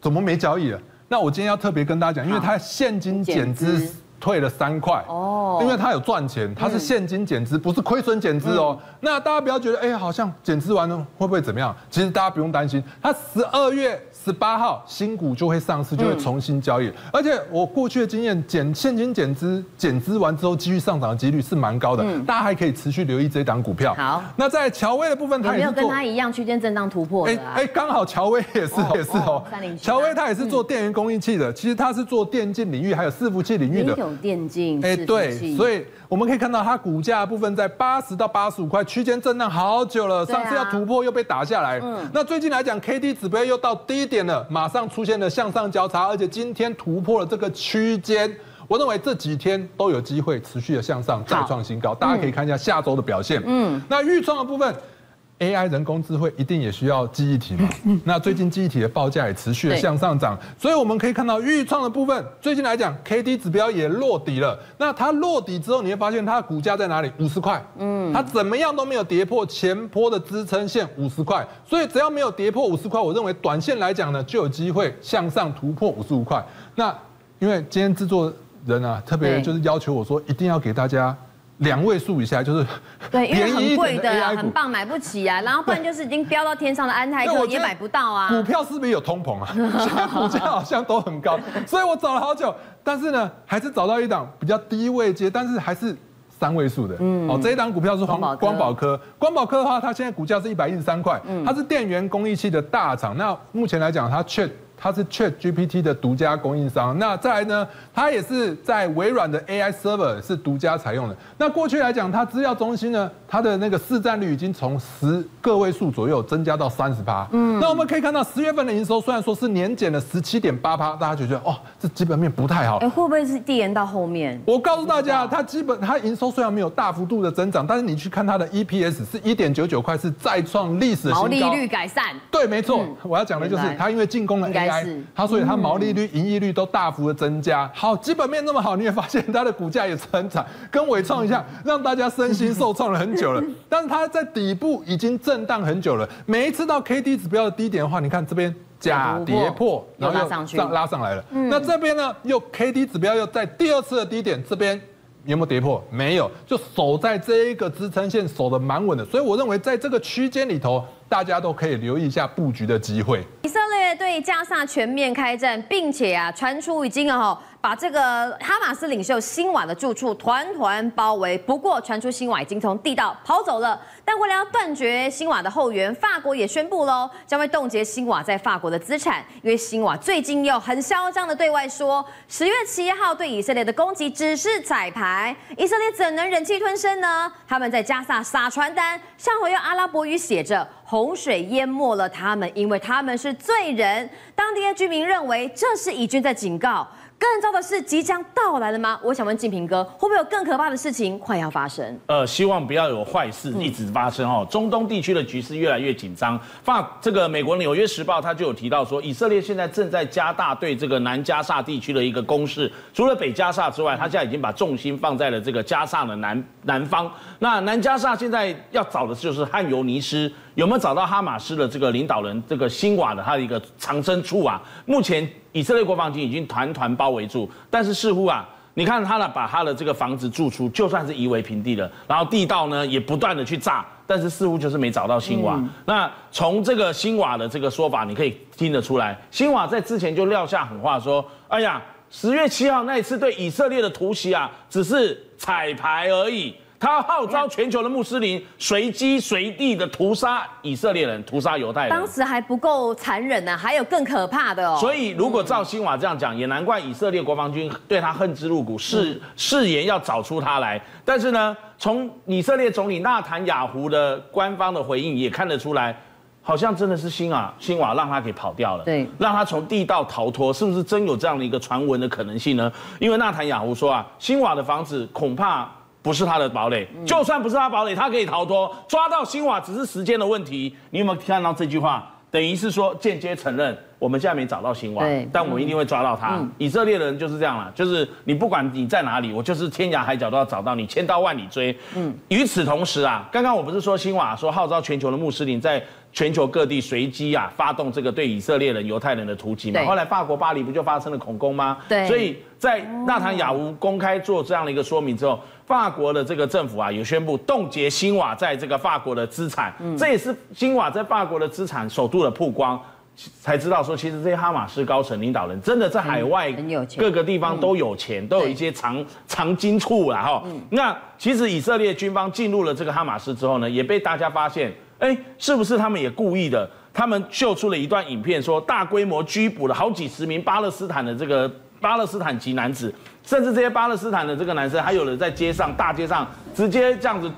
怎么没交易了？那我今天要特别跟大家讲，因为它现金减资。退了三块哦，因为它有赚钱，它是现金减资，不是亏损减资哦。那大家不要觉得，哎，好像减资完了会不会怎么样？其实大家不用担心，它十二月十八号新股就会上市，就会重新交易。而且我过去的经验，减现金减资减资完之后，继续上涨的几率是蛮高的。大家还可以持续留意这档股票。好，那在乔威的部分，它也有跟他一样区间震荡突破。哎哎，刚好乔威也是也是哦。乔威他也是做电源供应器的，其实他是做电竞领域还有伺服器领域的。电竞，哎，对，所以我们可以看到它股价部分在八十到八十五块区间震荡好久了，上次要突破又被打下来。嗯，那最近来讲，K D 指标又到低点了，马上出现了向上交叉，而且今天突破了这个区间，我认为这几天都有机会持续的向上再创新高，大家可以看一下下周的表现。嗯，那预创的部分。AI 人工智慧一定也需要记忆体嘛？那最近记忆体的报价也持续的向上涨，所以我们可以看到预创的部分，最近来讲，KD 指标也落底了。那它落底之后，你会发现它的股价在哪里？五十块。嗯，它怎么样都没有跌破前波的支撑线五十块，所以只要没有跌破五十块，我认为短线来讲呢，就有机会向上突破五十五块。那因为今天制作人啊，特别就是要求我说，一定要给大家。两位数以下就是对，因为 很贵的，很棒，买不起啊。然后不然就是已经飙到天上的安泰克也买不到啊。股票是不是有通膨啊？现在股价好像都很高，所以我找了好久，但是呢，还是找到一档比较低位接，但是还是三位数的。嗯，哦，这一档股票是光光宝科。光宝科的话，它现在股价是一百一十三块，它是电源供应器的大厂。那目前来讲，它却。它是 Chat GPT 的独家供应商，那再来呢，它也是在微软的 AI server 是独家采用的。那过去来讲，它资料中心呢，它的那个市占率已经从十个位数左右增加到三十趴。嗯，那我们可以看到十月份的营收虽然说是年减了十七点八趴，大家就觉得哦，这基本面不太好。哎，会不会是递延到后面？我告诉大家，它基本它营收虽然没有大幅度的增长，但是你去看它的 EPS 是一点九九块，是再创历史新高。毛利率改善。对，没错。我要讲的就是它因为进攻了 AI，它所以它。毛利率、盈利率都大幅的增加，好，基本面那么好，你也发现它的股价也成长，跟伟创一样，让大家身心受创了很久了。但是它在底部已经震荡很久了，每一次到 K D 指标的低点的话，你看这边假跌破，然后又上上拉上来了。那这边呢，又 K D 指标又在第二次的低点，这边有没有跌破？没有，就守在这一个支撑线，守的蛮稳的。所以我认为在这个区间里头。大家都可以留意一下布局的机会。以色列对加萨全面开战，并且啊传出已经哦把这个哈马斯领袖辛瓦的住处团团包围。不过传出辛瓦已经从地道跑走了。但为了要断绝辛瓦的后援，法国也宣布喽，将会冻结辛瓦在法国的资产。因为辛瓦最近又很嚣张的对外说，十月七号对以色列的攻击只是彩排，以色列怎能忍气吞声呢？他们在加萨撒传单，上回用阿拉伯语写着。洪水淹没了他们，因为他们是罪人。当地的居民认为这是以军在警告。更糟的是即将到来了吗？我想问静平哥，会不会有更可怕的事情快要发生？呃，希望不要有坏事一直发生哦。中东地区的局势越来越紧张。发这个美国纽约时报它就有提到说，以色列现在正在加大对这个南加萨地区的一个攻势。除了北加萨之外，它现在已经把重心放在了这个加萨的南南方。那南加萨现在要找的就是汉尤尼斯，有没有找到哈马斯的这个领导人这个辛瓦的他的一个藏身处啊？目前。以色列国防军已经团团包围住，但是似乎啊，你看他呢，把他的这个房子住出就算是夷为平地了，然后地道呢也不断的去炸，但是似乎就是没找到新瓦。嗯、那从这个新瓦的这个说法，你可以听得出来，新瓦在之前就撂下狠话说：“哎呀，十月七号那一次对以色列的突袭啊，只是彩排而已。”他号召全球的穆斯林随机随地的屠杀以色列人，屠杀犹太人。当时还不够残忍呢，还有更可怕的哦。所以，如果照新瓦这样讲，也难怪以色列国防军对他恨之入骨，誓誓言要找出他来。但是呢，从以色列总理纳坦雅胡的官方的回应也看得出来，好像真的是新瓦新瓦让他给跑掉了，对，让他从地道逃脱，是不是真有这样的一个传闻的可能性呢？因为纳坦雅胡说啊，新瓦的房子恐怕。不是他的堡垒，就算不是他堡垒，他可以逃脱，抓到辛瓦只是时间的问题。你有没有看到这句话？等于是说间接承认，我们现在没找到辛瓦，但我们一定会抓到他。以色列人就是这样了，就是你不管你在哪里，我就是天涯海角都要找到你，千刀万里追。嗯，与此同时啊，刚刚我不是说辛瓦说号召全球的穆斯林在全球各地随机啊发动这个对以色列人、犹太人的突击嘛？后来法国巴黎不就发生了恐攻吗？对，所以在纳坦雅胡公开做这样的一个说明之后。法国的这个政府啊，也宣布冻结新瓦在这个法国的资产，嗯、这也是新瓦在法国的资产首度的曝光，才知道说，其实这些哈马斯高层领导人真的在海外各个地方都有钱，都有一些藏藏金处了哈。那其实以色列军方进入了这个哈马斯之后呢，也被大家发现，哎，是不是他们也故意的？他们秀出了一段影片，说大规模拘捕了好几十名巴勒斯坦的这个巴勒斯坦籍男子。甚至这些巴勒斯坦的这个男生，还有人在街上、大街上直接这样子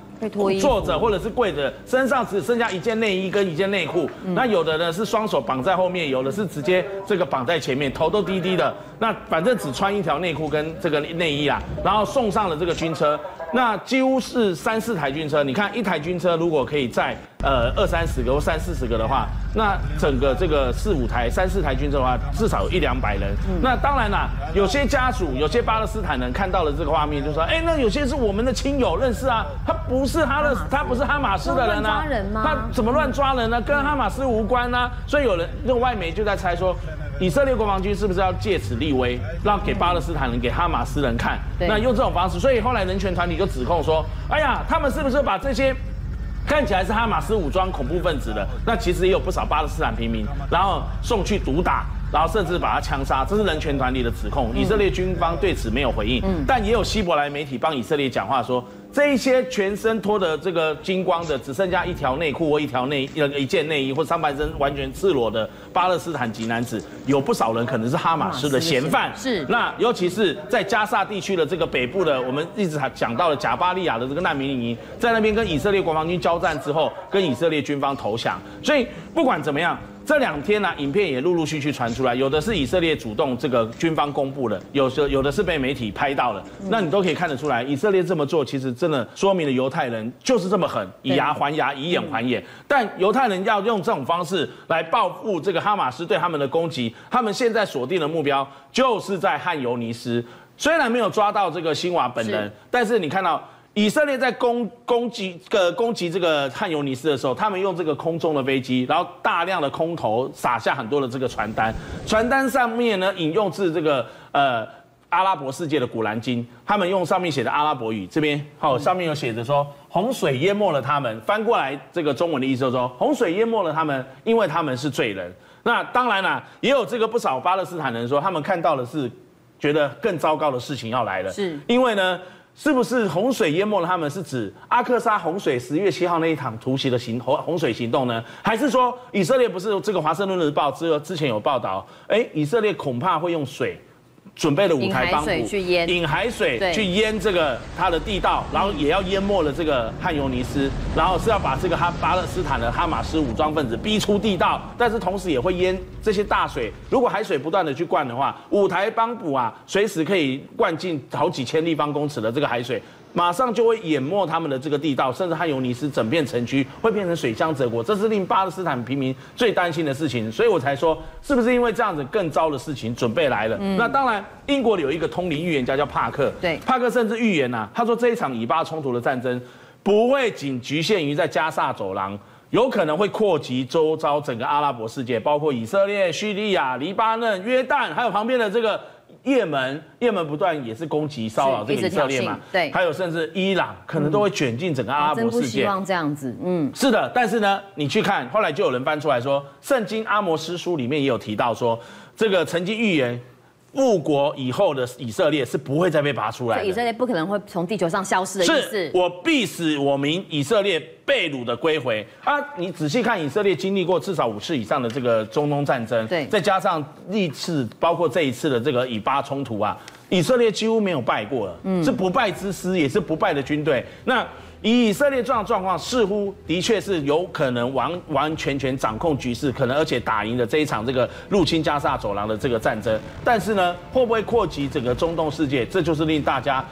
坐着，或者是跪着，身上只剩下一件内衣跟一件内裤。那有的呢是双手绑在后面，有的是直接这个绑在前面，头都低低的。那反正只穿一条内裤跟这个内衣啊，然后送上了这个军车。那几乎是三四台军车，你看一台军车如果可以载呃二三十个或三四十个的话，那整个这个四五台、三四台军车的话，至少有一两百人。那当然啦，有些家属、有些巴勒斯坦人看到了这个画面，就说：哎，那有些是我们的亲友认识啊，他不是哈勒，他不是哈马斯的人啊，他怎么乱抓人呢？跟哈马斯无关呢？所以有人那个外媒就在猜说。以色列国防军是不是要借此立威，让给巴勒斯坦人、给哈马斯人看？那用这种方式，所以后来人权团体就指控说：“哎呀，他们是不是把这些看起来是哈马斯武装恐怖分子的，那其实也有不少巴勒斯坦平民，然后送去毒打。”然后甚至把他枪杀，这是人权团体的指控。以色列军方对此没有回应，但也有希伯来媒体帮以色列讲话说。这一些全身脱的这个金光的，只剩下一条内裤或一条内一一件内衣或上半身完全赤裸的巴勒斯坦籍男子，有不少人可能是哈马斯的嫌犯。是。那尤其是在加萨地区的这个北部的，我们一直讲到了贾巴利亚的这个难民营，在那边跟以色列国防军交战之后，跟以色列军方投降。所以不管怎么样。这两天呢、啊，影片也陆陆续续传出来，有的是以色列主动这个军方公布的，有时有的是被媒体拍到了，那你都可以看得出来，以色列这么做，其实真的说明了犹太人就是这么狠，以牙还牙，以眼还眼。但犹太人要用这种方式来报复这个哈马斯对他们的攻击，他们现在锁定的目标就是在汉尤尼斯，虽然没有抓到这个辛瓦本人，但是你看到。以色列在攻攻击个攻击这个汉尤尼斯的时候，他们用这个空中的飞机，然后大量的空投撒下很多的这个传单，传单上面呢引用自这个呃阿拉伯世界的古兰经，他们用上面写的阿拉伯语，这边好上面有写着说洪水淹没了他们，翻过来这个中文的意思就是说洪水淹没了他们，因为他们是罪人。那当然啦，也有这个不少巴勒斯坦人说，他们看到的是觉得更糟糕的事情要来了，是因为呢。是不是洪水淹没了他们？是指阿克萨洪水十月七号那一场突袭的行洪洪水行动呢？还是说以色列不是这个华盛顿日报之之前有报道？哎，以色列恐怕会用水。准备了五台帮补，引海水去淹这个它的地道，然后也要淹没了这个汉尤尼斯，然后是要把这个哈巴勒斯坦的哈马斯武装分子逼出地道，但是同时也会淹这些大水。如果海水不断的去灌的话，五台帮补啊，随时可以灌进好几千立方公尺的这个海水。马上就会淹没他们的这个地道，甚至汉尤尼斯整片城区会变成水乡泽国，这是令巴勒斯坦平民最担心的事情。所以我才说，是不是因为这样子更糟的事情准备来了？嗯、那当然，英国有一个通灵预言家叫帕克，对，帕克甚至预言呐、啊，他说这一场以巴冲突的战争不会仅局限于在加萨走廊，有可能会扩及周遭整个阿拉伯世界，包括以色列、叙利亚、黎巴嫩、约旦，还有旁边的这个。也门，也门不断也是攻击骚扰这个以色列嘛，对，还有甚至伊朗可能都会卷进整个阿拉伯世界。希望这样子，嗯，是的，但是呢，你去看，后来就有人翻出来说，圣经阿摩斯书里面也有提到说，这个曾经预言。复国以后的以色列是不会再被拔出来的，以色列不可能会从地球上消失的意思。是我必使我民以色列被掳的归回啊！你仔细看，以色列经历过至少五次以上的这个中东战争，对，再加上历次包括这一次的这个以巴冲突啊，以色列几乎没有败过了，嗯，是不败之师，也是不败的军队。那。以色列这样状况，似乎的确是有可能完完全全掌控局势，可能而且打赢了这一场这个入侵加沙走廊的这个战争。但是呢，会不会扩及整个中东世界？这就是令大家。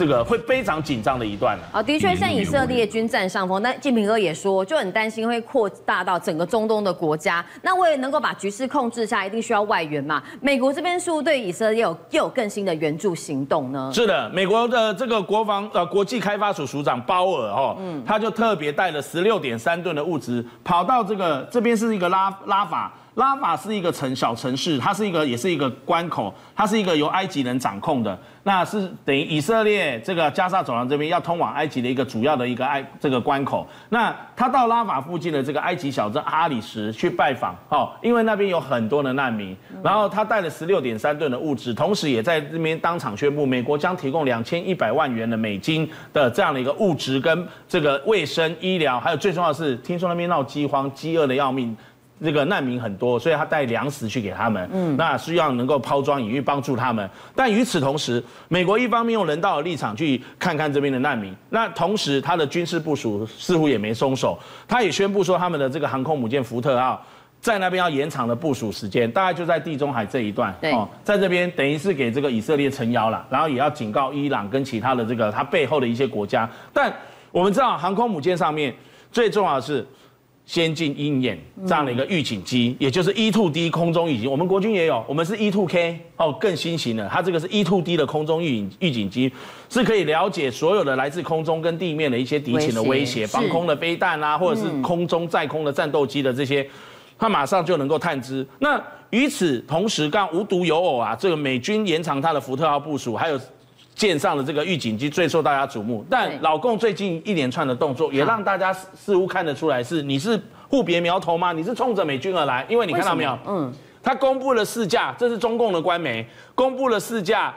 这个会非常紧张的一段了啊，的确，像以色列军占上风，但金平哥也说，就很担心会扩大到整个中东的国家。那为了能够把局势控制下，一定需要外援嘛。美国这边是不是对以色列有又有更新的援助行动呢？是的，美国的这个国防呃国际开发署署长鲍尔哦，嗯，他就特别带了十六点三吨的物资，跑到这个这边是一个拉拉法。拉法是一个城小城市，它是一个也是一个关口，它是一个由埃及人掌控的，那是等于以色列这个加沙走廊这边要通往埃及的一个主要的一个埃这个关口。那他到拉法附近的这个埃及小镇阿里什去拜访，哦，因为那边有很多的难民，然后他带了十六点三吨的物资，同时也在这边当场宣布，美国将提供两千一百万元的美金的这样的一个物资跟这个卫生医疗，还有最重要的是，听说那边闹饥荒，饥饿的要命。这个难民很多，所以他带粮食去给他们，嗯，那需要能够抛砖引玉帮助他们。但与此同时，美国一方面用人道的立场去看看这边的难民，那同时他的军事部署似乎也没松手，他也宣布说他们的这个航空母舰福特号在那边要延长的部署时间，大概就在地中海这一段，对哦，在这边等于是给这个以色列撑腰了，然后也要警告伊朗跟其他的这个它背后的一些国家。但我们知道航空母舰上面最重要的是。先进鹰眼这样的一个预警机，也就是 E-2D 空中预警，我们国军也有，我们是 E-2K 哦，更新型的，它这个是 E-2D 的空中预警预警机，是可以了解所有的来自空中跟地面的一些敌情的威胁，防空的飞弹啊，或者是空中在空的战斗机的这些，它马上就能够探知。那与此同时，刚无独有偶啊，这个美军延长它的福特号部署，还有。舰上的这个预警机最受大家瞩目，但老共最近一连串的动作也让大家似乎看得出来，是你是互别苗头吗？你是冲着美军而来？因为你看到没有？嗯，他公布了四架，这是中共的官媒公布了四架。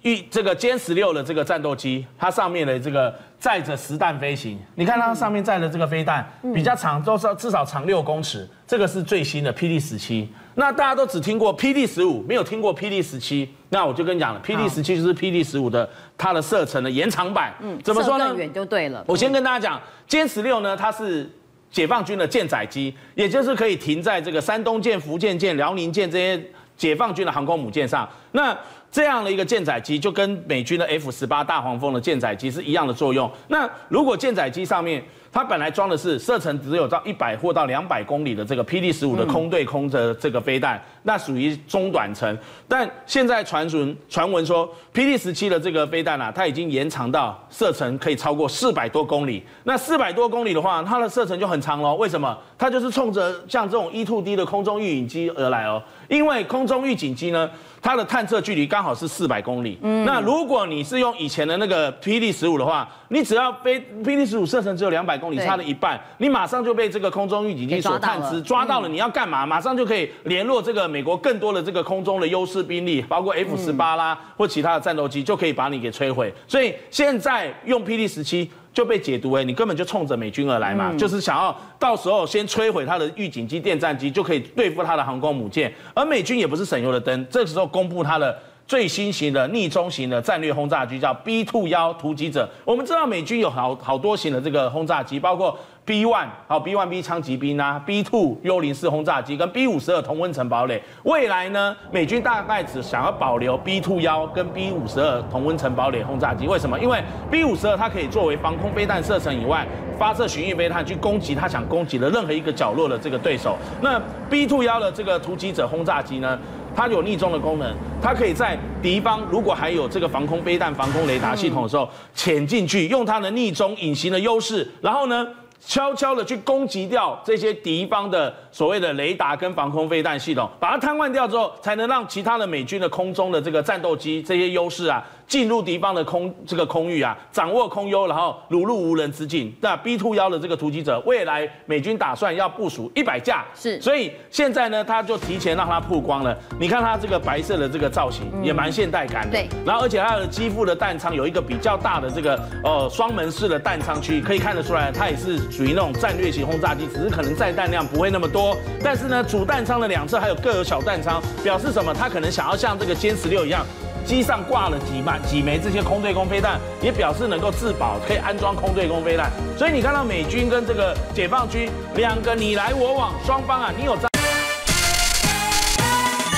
预这个歼十六的这个战斗机，它上面的这个载着实弹飞行，你看它上面载的这个飞弹比较长，都是至少长六公尺。这个是最新的霹雳十七。那大家都只听过霹雳十五，没有听过霹雳十七。那我就跟你讲了，，P D 十七就是 P D 十五的它的射程的延长版。嗯，怎么说呢？远就对了。我先跟大家讲，歼十六呢，它是解放军的舰载机，也就是可以停在这个山东舰、福建舰、辽宁舰这些解放军的航空母舰上。那这样的一个舰载机就跟美军的 F 十八大黄蜂的舰载机是一样的作用。那如果舰载机上面它本来装的是射程只有到一百或到两百公里的这个 PD 十五的空对空的这个飞弹，那属于中短程。但现在传闻传闻说，，PD 十七的这个飞弹啊，它已经延长到射程可以超过四百多公里。那四百多公里的话，它的射程就很长喽。为什么？它就是冲着像这种 E-2D 的空中预警机而来哦。因为空中预警机呢，它的探测距离刚好是四百公里。嗯。那如果你是用以前的那个霹雳十五的话，你只要飞霹雳十五射程只有两百公里，差了一半，你马上就被这个空中预警机所探知，抓到了。你要干嘛？马上就可以联络这个美国更多的这个空中的优势兵力，包括 F 十八啦或其他的战斗机，就可以把你给摧毁。所以现在用霹雳十七。就被解读为你根本就冲着美军而来嘛，嗯、就是想要到时候先摧毁他的预警机、电战机，就可以对付他的航空母舰。而美军也不是省油的灯，这个时候公布他的最新型的逆中型的战略轰炸机，叫 B two 幺突击者。我们知道美军有好好多型的这个轰炸机，包括。B one 好，B one B 枪击兵啊，B two 幽灵式轰炸机跟 B 五十二同温层堡垒。未来呢，美军大概只想要保留 B two 幺跟 B 五十二同温层堡垒轰炸机。为什么？因为 B 五十二它可以作为防空飞弹射程以外，发射巡弋飞弹去攻击他想攻击的任何一个角落的这个对手。那 B two 幺的这个突击者轰炸机呢，它有逆中的功能，它可以在敌方如果还有这个防空飞弹、防空雷达系统的时候潜进去，用它的逆中隐形的优势，然后呢，悄悄的去攻击掉这些敌方的所谓的雷达跟防空飞弹系统，把它瘫痪掉之后，才能让其他的美军的空中的这个战斗机这些优势啊。进入敌方的空这个空域啊，掌握空优，然后如入无人之境。那 B two 幺的这个突击者，未来美军打算要部署一百架，是，所以现在呢，他就提前让它曝光了。你看它这个白色的这个造型，也蛮现代感的。对，然后而且它的机腹的弹仓有一个比较大的这个呃双门式的弹仓区，可以看得出来，它也是属于那种战略型轰炸机，只是可能载弹量不会那么多。但是呢，主弹仓的两侧还有各有小弹仓，表示什么？它可能想要像这个歼十六一样。机上挂了几枚几枚这些空对空飞弹，也表示能够自保，可以安装空对空飞弹。所以你看到美军跟这个解放军两个你来我往，双方啊，你有在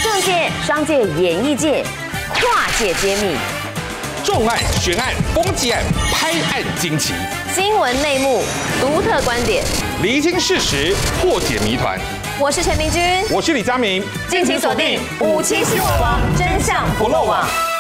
政界、商界、演艺界跨界揭秘，重案、悬案、攻击案、拍案惊奇，新闻内幕、独特观点，厘清事实，破解谜团。我是陈明君，我是李佳明，敬请锁定《五七新闻网》，真相不漏网。